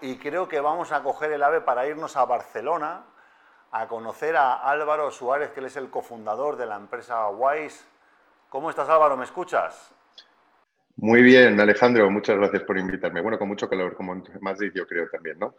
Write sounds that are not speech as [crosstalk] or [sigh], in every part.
Y creo que vamos a coger el AVE para irnos a Barcelona a conocer a Álvaro Suárez, que él es el cofundador de la empresa Wise. ¿Cómo estás Álvaro? ¿Me escuchas? Muy bien, Alejandro, muchas gracias por invitarme. Bueno, con mucho calor, como en Madrid yo creo también, ¿no?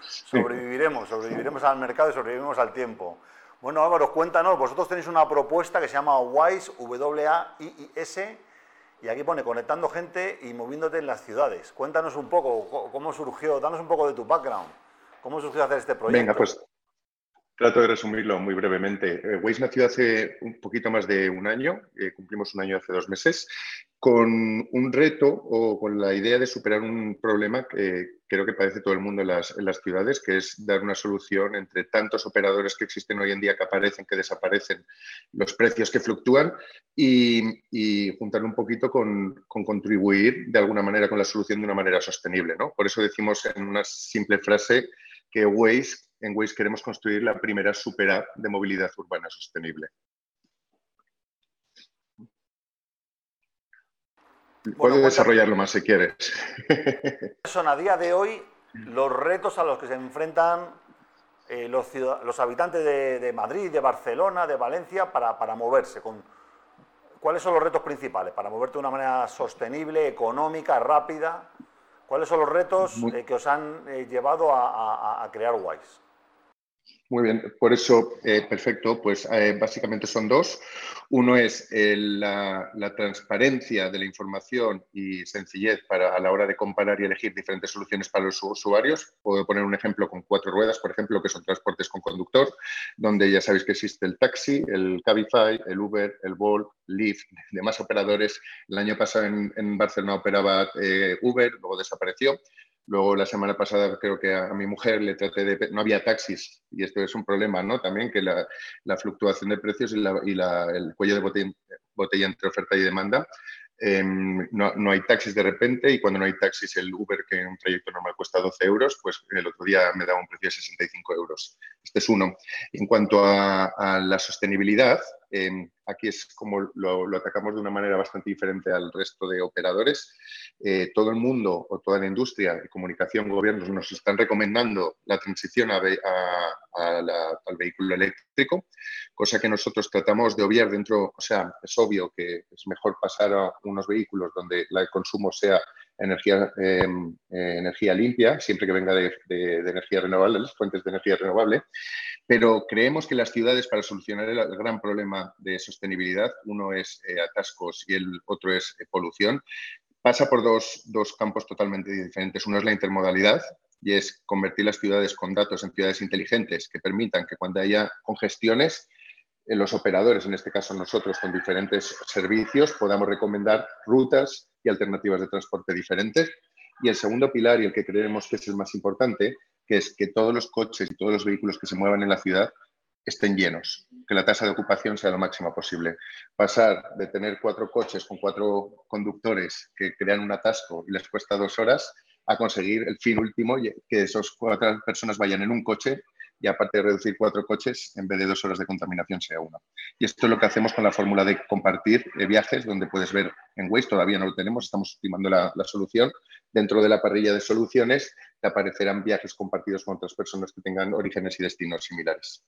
Sobreviviremos, sobreviviremos al mercado y sobrevivimos al tiempo. Bueno, Álvaro, cuéntanos, vosotros tenéis una propuesta que se llama WISE, W-A-I-I-S, y aquí pone conectando gente y moviéndote en las ciudades. Cuéntanos un poco cómo surgió, danos un poco de tu background. ¿Cómo surgió hacer este proyecto? Venga, pues Trato de resumirlo muy brevemente. Eh, Waze nació hace un poquito más de un año, eh, cumplimos un año hace dos meses, con un reto o con la idea de superar un problema que creo que padece todo el mundo en las, ciudades, que es dar una solución entre tantos operadores que existen hoy en día que aparecen, que desaparecen, los precios que fluctúan y, juntar un poquito con, contribuir de alguna manera con la solución de una manera sostenible. ¿no? Por eso decimos en una simple frase que Waze en Waze queremos construir la primera super app de movilidad urbana sostenible. Puedo desarrollarlo más si quieres. [laughs] Son a día de hoy los retos a los que se enfrentan eh, los, habitantes de, Madrid, de Barcelona, de Valencia para, moverse. ¿Cuáles son los retos principales para moverte de una manera sostenible, económica, rápida? ¿Cuáles son los retos eh, que os han eh, llevado a, crear Wise? Muy bien, por eso, eh, perfecto, pues eh, básicamente son dos. Uno es eh, la, transparencia de la información y sencillez para, a la hora de comparar y elegir diferentes soluciones para los usuarios. Puedo poner un ejemplo con cuatro ruedas, por ejemplo, que son transportes con conductor, donde ya sabéis que existe el taxi, el Cabify, el Uber, el Bolt, Lyft, demás operadores. El año pasado en, en Barcelona operaba Uber, luego desapareció. Luego la semana pasada creo que a, mi mujer le traté de... No había taxis y esto es un problema, ¿no? También que la, fluctuación de precios y, el cuello de botella, botella, entre oferta y demanda. Em, no, no, hay taxis de repente y cuando no hay taxis el Uber que en un trayecto normal cuesta 12 euros, pues el otro día me daba un precio de 65 euros. Este es uno. En cuanto a, la sostenibilidad, aquí es como lo, atacamos de una manera bastante diferente al resto de operadores. Eh, todo el mundo o toda la industria comunicación, gobiernos nos están recomendando la transición a, al vehículo eléctrico, cosa que nosotros tratamos de obviar dentro, o sea, es obvio que es mejor pasar a unos vehículos donde el consumo sea energía, em, eh, energía limpia, siempre que venga de, energía renovable, fuentes de energía renovable, pero creemos que las ciudades, para solucionar el, gran problema de sostenibilidad, uno es eh, atascos y el otro es eh, polución, pasa por dos, dos campos totalmente diferentes. Uno es la intermodalidad, y es convertir las ciudades con datos en ciudades inteligentes que permitan que cuando haya congestiones, los operadores, en este caso nosotros con diferentes servicios, podamos recomendar rutas y alternativas de transporte diferentes. Y el segundo pilar, y el que creemos que es el más importante, que es que todos los coches y todos los vehículos que se muevan en la ciudad estén llenos, que la tasa de ocupación sea lo máxima posible. Pasar de tener cuatro coches con cuatro conductores que crean un atasco y les cuesta dos horas a conseguir el fin último, que esas cuatro personas vayan en un coche y aparte de reducir cuatro coches, en vez de dos horas de contaminación sea uno. Y esto es lo que hacemos con la fórmula de compartir viajes, donde puedes ver en Waze, todavía no lo tenemos, estamos estimando la, solución. Dentro de la parrilla de soluciones te aparecerán viajes compartidos con otras personas que tengan orígenes y destinos similares.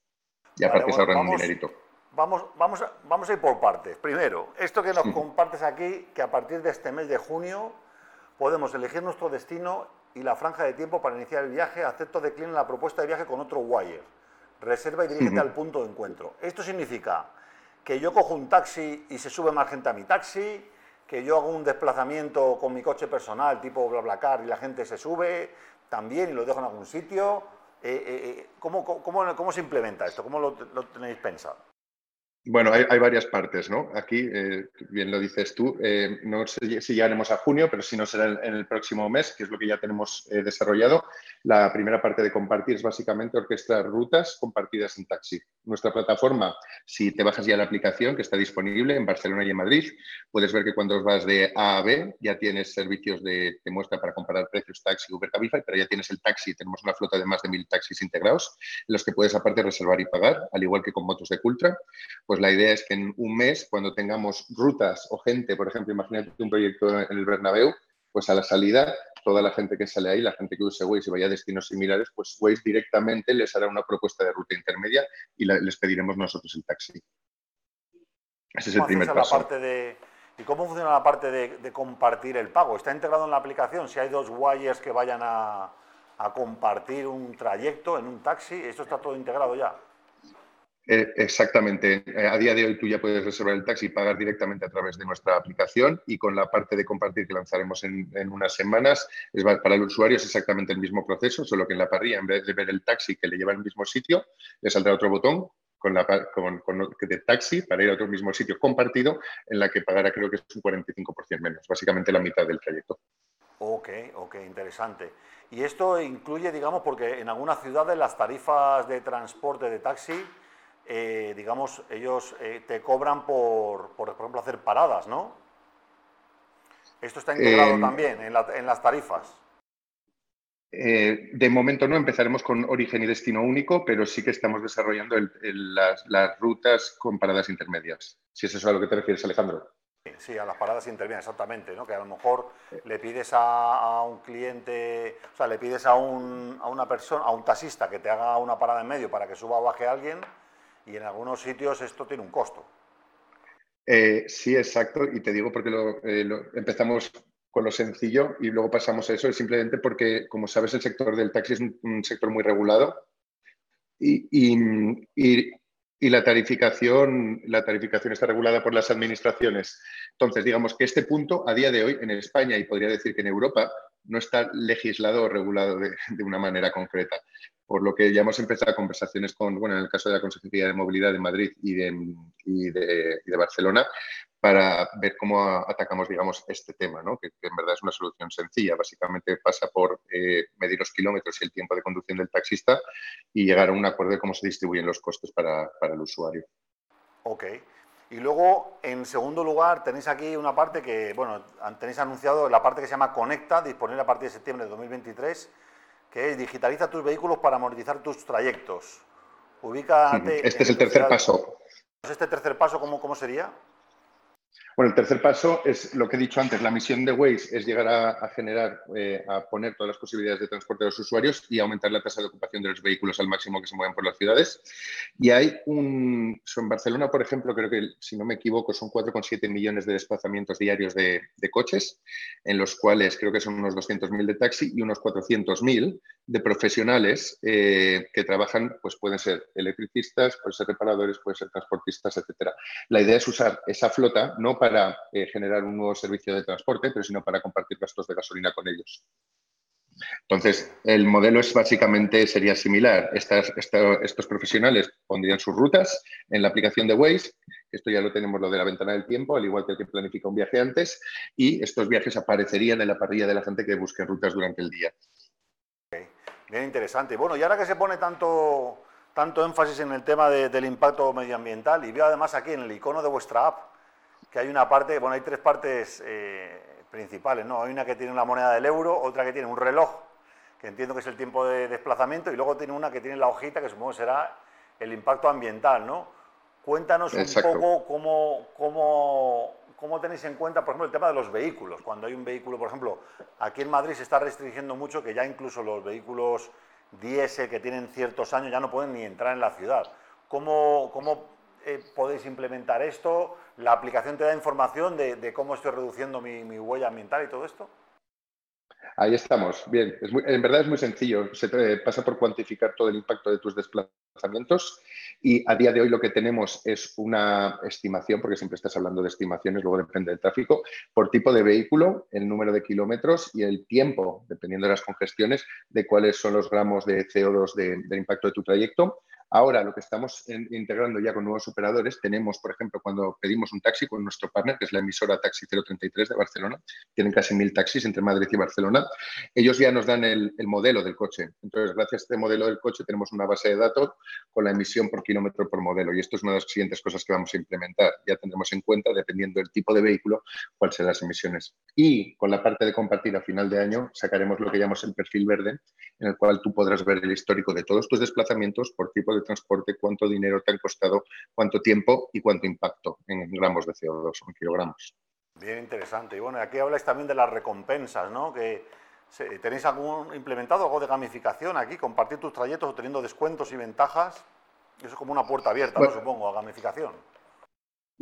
Y aparte se ahorran un dinerito. Vamos, vamos, a, vamos a ir por partes. Primero, esto que nos compartes aquí, que a partir de este mes de junio podemos elegir nuestro destino y la franja de tiempo para iniciar el viaje, acepto declina la propuesta de viaje con otro wire. Reserva y dirígete [laughs] al punto de encuentro. Esto significa que yo cojo un taxi y se sube más gente a mi taxi, que yo hago un desplazamiento con mi coche personal tipo BlaBlaCar y la gente se sube también y lo dejo en algún sitio. Eh, eh, eh, ¿cómo, cómo, cómo, se implementa esto? ¿Cómo lo, lo tenéis pensado? Bueno, hay, varias partes, ¿no? Aquí, eh, bien lo dices tú, eh, no sé si ya haremos a junio, pero si no será en, el próximo mes, que es lo que ya tenemos eh, desarrollado. La primera parte de compartir es básicamente orquestar rutas compartidas en taxi. Nuestra plataforma, si te bajas ya la aplicación que está disponible en Barcelona y en Madrid, puedes ver que cuando vas de A a B ya tienes servicios de, te muestra para comparar precios taxi, Uber, Cabify, pero ya tienes el taxi. Tenemos una flota de más de mil taxis integrados, en los que puedes aparte reservar y pagar, al igual que con motos de Cultra. Pues pues la idea es que en un mes, cuando tengamos rutas o gente, por ejemplo, imagínate un proyecto en el Bernabéu, pues a la salida toda la gente que sale ahí, la gente que use Waze y vaya a destinos similares, pues Waze directamente les hará una propuesta de ruta intermedia y les pediremos nosotros el taxi. Ese es el primer paso. parte de, ¿Y cómo funciona la parte de, compartir el pago? ¿Está integrado en la aplicación? Si hay dos wires que vayan a, a compartir un trayecto en un taxi, ¿esto está todo integrado ya? Eh, exactamente. Eh, a día de hoy tú ya puedes reservar el taxi y pagar directamente a través de nuestra aplicación y con la parte de compartir que lanzaremos en, unas semanas, es, para el usuario es exactamente el mismo proceso, solo que en la parrilla, en vez de ver el taxi que le lleva al mismo sitio, le saldrá otro botón con la, con, de taxi para ir a otro mismo sitio compartido en la que pagará creo que es un 45% menos, básicamente la mitad del trayecto. Ok, ok, interesante. Y esto incluye, digamos, porque en algunas ciudades las tarifas de transporte de taxi eh, digamos, ellos eh, te cobran por, por, ejemplo, hacer paradas, ¿no? Esto está integrado em, también en, las tarifas. Eh, de momento no, empezaremos con origen y destino único, pero sí que estamos desarrollando las, rutas con paradas intermedias, si es eso a lo que te refieres, Alejandro. Sí, a las paradas intermedias, exactamente, ¿no? Que a lo mejor le pides a, un cliente, o sea, le pides a, un, a una persona, a un taxista que te haga una parada en medio para que suba o baje a alguien y en algunos sitios esto tiene un costo. Eh, sí, exacto, y te digo porque eh, empezamos con lo sencillo y luego pasamos a eso, es simplemente porque, como sabes, el sector del taxi es un, sector muy regulado y, la, tarificación, la tarificación está regulada por las administraciones. Entonces, digamos que este punto, a día de hoy, en España y podría decir que en Europa, no está legislado o regulado de, una manera concreta. Por lo que ya hemos empezado conversaciones con, bueno, en el caso de la Consejería de Movilidad de Madrid y de, y de, Barcelona, para ver cómo atacamos, digamos, este tema, ¿no? que, en verdad es una solución sencilla. Básicamente pasa por eh, medir los kilómetros y el tiempo de conducción del taxista y llegar a un acuerdo de cómo se distribuyen los costes para, para el usuario. Ok. Y luego, en segundo lugar, tenéis aquí una parte que, bueno, tenéis anunciado la parte que se llama Conecta, disponible a partir de septiembre de 2023, que es digitaliza tus vehículos para monetizar tus trayectos. Ubícate. Este es el tercer paso. ¿Este tercer paso cómo, cómo sería? Bueno, el tercer paso es lo que he dicho antes. La misión de Waze es llegar a, generar, eh, a poner todas las posibilidades de transporte de los usuarios y aumentar la tasa de ocupación de los vehículos al máximo que se mueven por las ciudades. Y hay un, en Barcelona, por ejemplo, creo que, si no me equivoco, son 4,7 millones de desplazamientos diarios de, coches, en los cuales creo que son unos 200.000 de taxi y unos 400.000 de profesionales eh, que trabajan, pues pueden ser electricistas, pueden ser reparadores, pueden ser transportistas, etcétera. La idea es usar esa flota no para eh, generar un nuevo servicio de transporte, pero sino para compartir gastos de gasolina con ellos. Entonces, el modelo es básicamente sería similar. estos profesionales pondrían sus rutas en la aplicación de Waze, esto ya lo tenemos lo de la ventana del tiempo, al igual que el que planifica un viaje antes, y estos viajes aparecerían en la parrilla de la gente que busque rutas durante el día. Bien interesante. Bueno, y ahora que se pone tanto, tanto énfasis en el tema del impacto medioambiental, y veo además aquí en el icono de vuestra app, que hay una parte, bueno, hay tres partes eh, principales, ¿no? Hay una que tiene la moneda del euro, otra que tiene un reloj, que entiendo que es el tiempo de desplazamiento, y luego tiene una que tiene la hojita, que supongo será el impacto ambiental, ¿no? Cuéntanos un poco cómo, cómo, cómo tenéis en cuenta, por ejemplo, el tema de los vehículos. Cuando hay un vehículo, por ejemplo, aquí en Madrid se está restringiendo mucho que ya incluso los vehículos diésel que tienen ciertos años ya no pueden ni entrar en la ciudad. ¿Cómo, cómo eh, podéis implementar esto? ¿La aplicación te da información de, cómo estoy reduciendo mi, huella ambiental y todo esto? Ahí estamos. Bien, en verdad es muy sencillo. Se pasa por cuantificar todo el impacto de tus desplazamientos y a día de hoy lo que tenemos es una estimación, porque siempre estás hablando de estimaciones, luego depende del tráfico, por tipo de vehículo, el número de kilómetros y el tiempo, dependiendo de las congestiones, de cuáles son los gramos de CO2 de impacto de tu trayecto Ahora, lo que estamos integrando ya con nuevos operadores, tenemos, por ejemplo, cuando pedimos un taxi con nuestro partner, que es la emisora Taxi 033 de Barcelona, tienen casi mil taxis entre Madrid y Barcelona, ellos ya nos dan el, modelo del coche. Entonces, gracias a este modelo del coche, tenemos una base de datos con la emisión por kilómetro por modelo. Y esto es una de las siguientes cosas que vamos a implementar. Ya tendremos en cuenta, dependiendo del tipo de vehículo, cuáles serán las emisiones. Y con la parte de compartir a final de año, sacaremos lo que llamamos el perfil verde, en el cual tú podrás ver el histórico de todos tus desplazamientos por tipo de transporte, cuánto dinero te han costado, cuánto tiempo y cuánto impacto en gramos de CO2 o en kilogramos. Bien interesante. Y bueno, aquí habláis también de las recompensas, ¿no? Que ¿Tenéis algún implementado algo de gamificación aquí? Compartir tus trayectos obteniendo descuentos y ventajas. Eso es como una puerta abierta, supongo, a gamificación.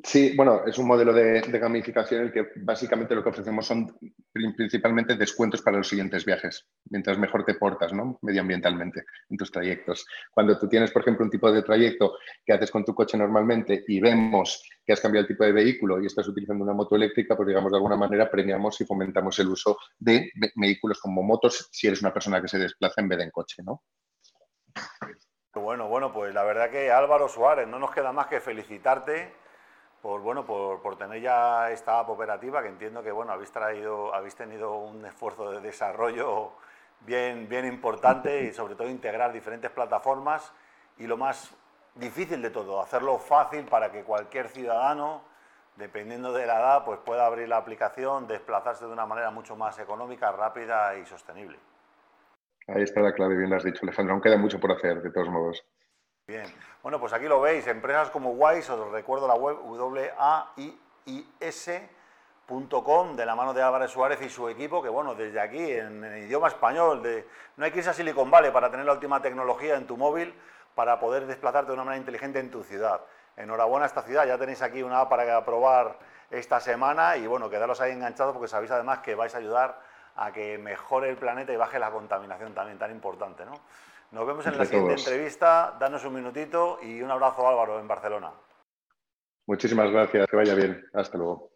Sí, bueno, es un modelo de, gamificación en el que básicamente lo que ofrecemos son principalmente descuentos para los siguientes viajes, mientras mejor te portas ¿no? medioambientalmente en tus trayectos. Cuando tú tienes, por ejemplo, un tipo de trayecto que haces con tu coche normalmente y vemos que has cambiado el tipo de vehículo y estás utilizando una moto eléctrica, pues digamos de alguna manera premiamos y fomentamos el uso de vehículos como motos si eres una persona que se desplaza en vez de en coche, ¿no? Bueno, bueno, pues la verdad que Álvaro Suárez, no nos queda más que felicitarte por bueno por, tener ya esta app operativa que entiendo que bueno habéis tenido un esfuerzo de desarrollo bien bien importante y sobre todo integrar diferentes plataformas y lo más difícil de todo hacerlo fácil para que cualquier ciudadano dependiendo de la edad pues pueda abrir la aplicación desplazarse de una manera mucho más económica rápida y sostenible. Ahí está la clave bien lo has dicho Alejandro. Aún queda mucho por hacer de todos modos Bien, bueno, pues aquí lo veis, empresas como Wise, os recuerdo la web waiis.com de la mano de Álvarez Suárez y su equipo, que bueno, desde aquí, en, idioma español, de, no hay que irse a Silicon Valley para tener la última tecnología en tu móvil para poder desplazarte de una manera inteligente en tu ciudad. Enhorabuena a esta ciudad, ya tenéis aquí una app para probar esta semana y bueno, quedaros ahí enganchados porque sabéis además que vais a ayudar a que mejore el planeta y baje la contaminación también tan importante, ¿no? Nos vemos en la siguiente entrevista. Danos un minutito y un abrazo Álvaro en Barcelona. Muchísimas gracias. Que vaya bien. Hasta luego.